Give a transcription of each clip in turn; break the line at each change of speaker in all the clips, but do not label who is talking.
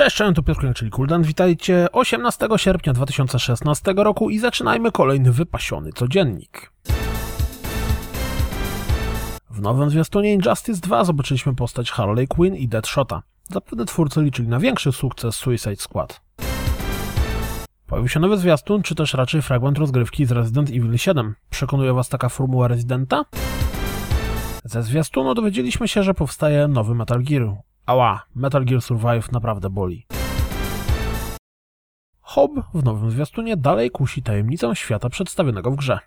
Cześć, cześć, tu Piotr czyli Kuldan. Witajcie 18 sierpnia 2016 roku i zaczynajmy kolejny wypasiony codziennik. W nowym zwiastunie Injustice 2 zobaczyliśmy postać Harley Quinn i Deadshota. Zapewne twórcy liczyli na większy sukces Suicide Squad. Pojawił się nowy zwiastun, czy też raczej fragment rozgrywki z Resident Evil 7. Przekonuje was taka formuła Residenta? Ze zwiastunu dowiedzieliśmy się, że powstaje nowy Metal Gear. Ała, Metal Gear Survive naprawdę boli. Hob w nowym zwiastunie dalej kusi tajemnicę świata przedstawionego w grze.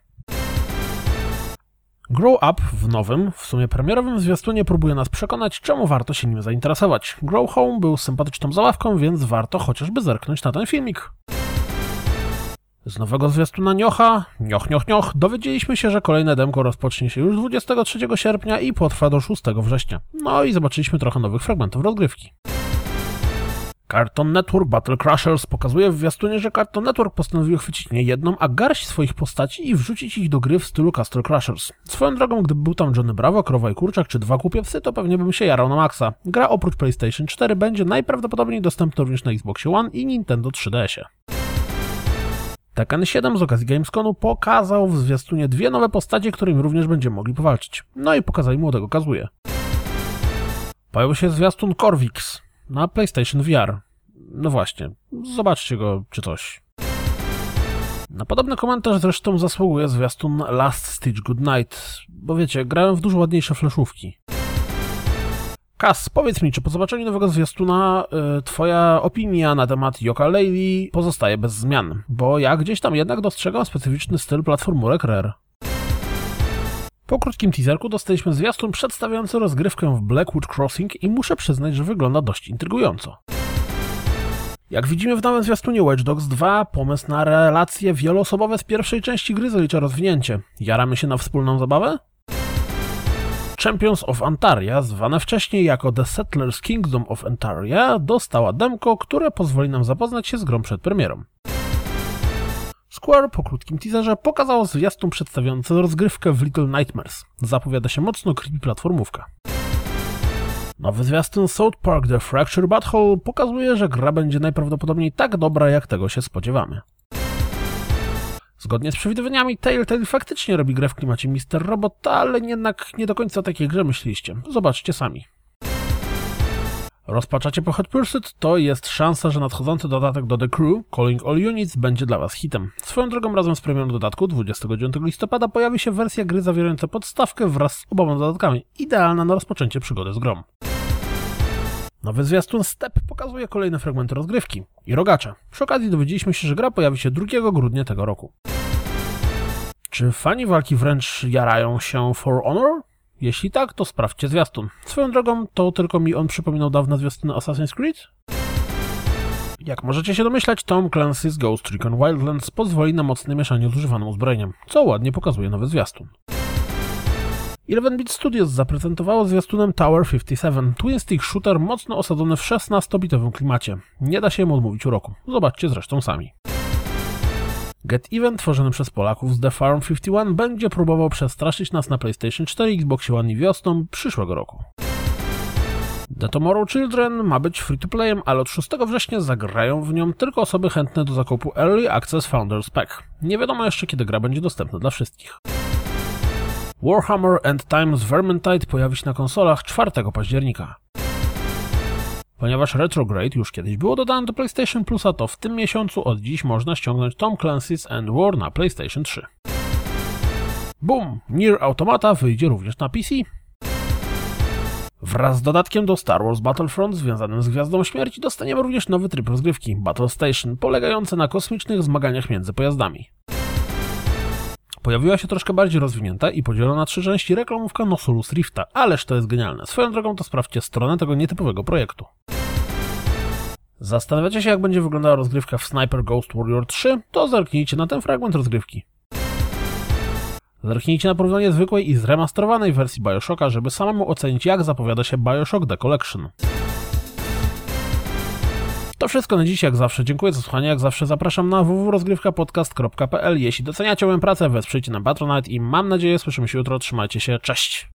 Grow Up w nowym, w sumie premierowym zwiastunie próbuje nas przekonać, czemu warto się nim zainteresować. Grow Home był sympatyczną zabawką, więc warto chociażby zerknąć na ten filmik. Z nowego zwiastuna Niocha, Nioch, Nioch, Nioch, dowiedzieliśmy się, że kolejne demko rozpocznie się już 23 sierpnia i potrwa do 6 września. No i zobaczyliśmy trochę nowych fragmentów rozgrywki. Cartoon Network Battle Crushers pokazuje w zwiastunie, że Cartoon Network postanowił chwycić nie jedną, a garść swoich postaci i wrzucić ich do gry w stylu Castle Crushers. Swoją drogą, gdyby był tam Johnny Bravo, Krowa i Kurczak czy dwa kupie psy, to pewnie bym się jarał na maksa. Gra oprócz PlayStation 4 będzie najprawdopodobniej dostępna również na Xbox One i Nintendo 3DS-ie. Tekken 7 z okazji Gamesconu pokazał w zwiastunie dwie nowe postacie, którymi również będziemy mogli powalczyć. No i pokazali młodego Kazuje. Pojawił się zwiastun Corvix na PlayStation VR. No właśnie, zobaczcie go czy coś. Na podobny komentarz zresztą zasługuje zwiastun Last Stitch Goodnight, bo wiecie, grałem w dużo ładniejsze fleszówki. Kas, powiedz mi, czy po zobaczeniu nowego zwiastuna y, twoja opinia na temat Yoka Lady pozostaje bez zmian? Bo ja gdzieś tam jednak dostrzegam specyficzny styl platformurek Rare. Po krótkim teaserku dostaliśmy zwiastun przedstawiający rozgrywkę w Blackwood Crossing i muszę przyznać, że wygląda dość intrygująco. Jak widzimy w nowym zwiastunie Watch Dogs 2, pomysł na relacje wieloosobowe z pierwszej części gry zalicza rozwinięcie. Jaramy się na wspólną zabawę? Champions of Antaria, zwane wcześniej jako The Settlers Kingdom of Antaria, dostała demko, które pozwoli nam zapoznać się z grą przed premierą. Square po krótkim teaserze pokazało zwiastun przedstawiający rozgrywkę w Little Nightmares. Zapowiada się mocno creepy platformówka. Nowy zwiastun South Park The Fracture Butthole pokazuje, że gra będzie najprawdopodobniej tak dobra, jak tego się spodziewamy. Zgodnie z przewidywaniami, Telltale faktycznie robi grę w klimacie Mister Robot, ale jednak nie do końca takiej grze myśliście. Zobaczcie sami. Rozpaczacie po Hot Pursuit? To jest szansa, że nadchodzący dodatek do The Crew, Calling All Units, będzie dla Was hitem. Swoją drogą razem z premierą dodatku 29 listopada pojawi się wersja gry zawierająca podstawkę wraz z oboma dodatkami, idealna na rozpoczęcie przygody z grom. Nowy zwiastun Step pokazuje kolejne fragmenty rozgrywki i rogacze. Przy okazji dowiedzieliśmy się, że gra pojawi się 2 grudnia tego roku. Czy fani walki wręcz jarają się For Honor? Jeśli tak, to sprawdźcie zwiastun. Swoją drogą, to tylko mi on przypominał dawne zwiastuny Assassin's Creed? Jak możecie się domyślać, Tom Clancy's Ghost Recon Wildlands pozwoli na mocne mieszanie z używanym uzbrojeniem, co ładnie pokazuje nowy zwiastun. 11-bit Studios zaprezentowało zwiastunem Tower 57, twin stick shooter mocno osadzony w 16-bitowym klimacie. Nie da się mu odmówić uroku. Zobaczcie zresztą sami. Get Even, tworzony przez Polaków z The Farm 51, będzie próbował przestraszyć nas na PlayStation 4, Xbox One i wiosną przyszłego roku. The Tomorrow Children ma być free-to-playem, ale od 6 września zagrają w nią tylko osoby chętne do zakupu Early Access Founders Pack. Nie wiadomo jeszcze kiedy gra będzie dostępna dla wszystkich. Warhammer End Times Vermintide pojawi się na konsolach 4 października. Ponieważ Retrograde już kiedyś było dodane do PlayStation Plusa, to w tym miesiącu od dziś można ściągnąć Tom Clancy's End War na PlayStation 3. Boom! Nier Automata wyjdzie również na PC. Wraz z dodatkiem do Star Wars Battlefront związanym z Gwiazdą Śmierci dostaniemy również nowy tryb rozgrywki Battle Station, polegający na kosmicznych zmaganiach między pojazdami. Pojawiła się troszkę bardziej rozwinięta i podzielona na trzy części reklamówka Nosulus Rifta, ależ to jest genialne. Swoją drogą to sprawdźcie stronę tego nietypowego projektu. Zastanawiacie się jak będzie wyglądała rozgrywka w Sniper Ghost Warrior 3? To zerknijcie na ten fragment rozgrywki. Zerknijcie na porównanie zwykłej i zremasterowanej wersji Bioshocka, żeby samemu ocenić jak zapowiada się Bioshock The Collection. To wszystko na dziś, jak zawsze. Dziękuję za słuchanie, jak zawsze zapraszam na www.rozgrywkapodcast.pl. Jeśli doceniacie moją pracę, wesprzyjcie na Patronite i mam nadzieję słyszymy się jutro. Trzymajcie się, cześć!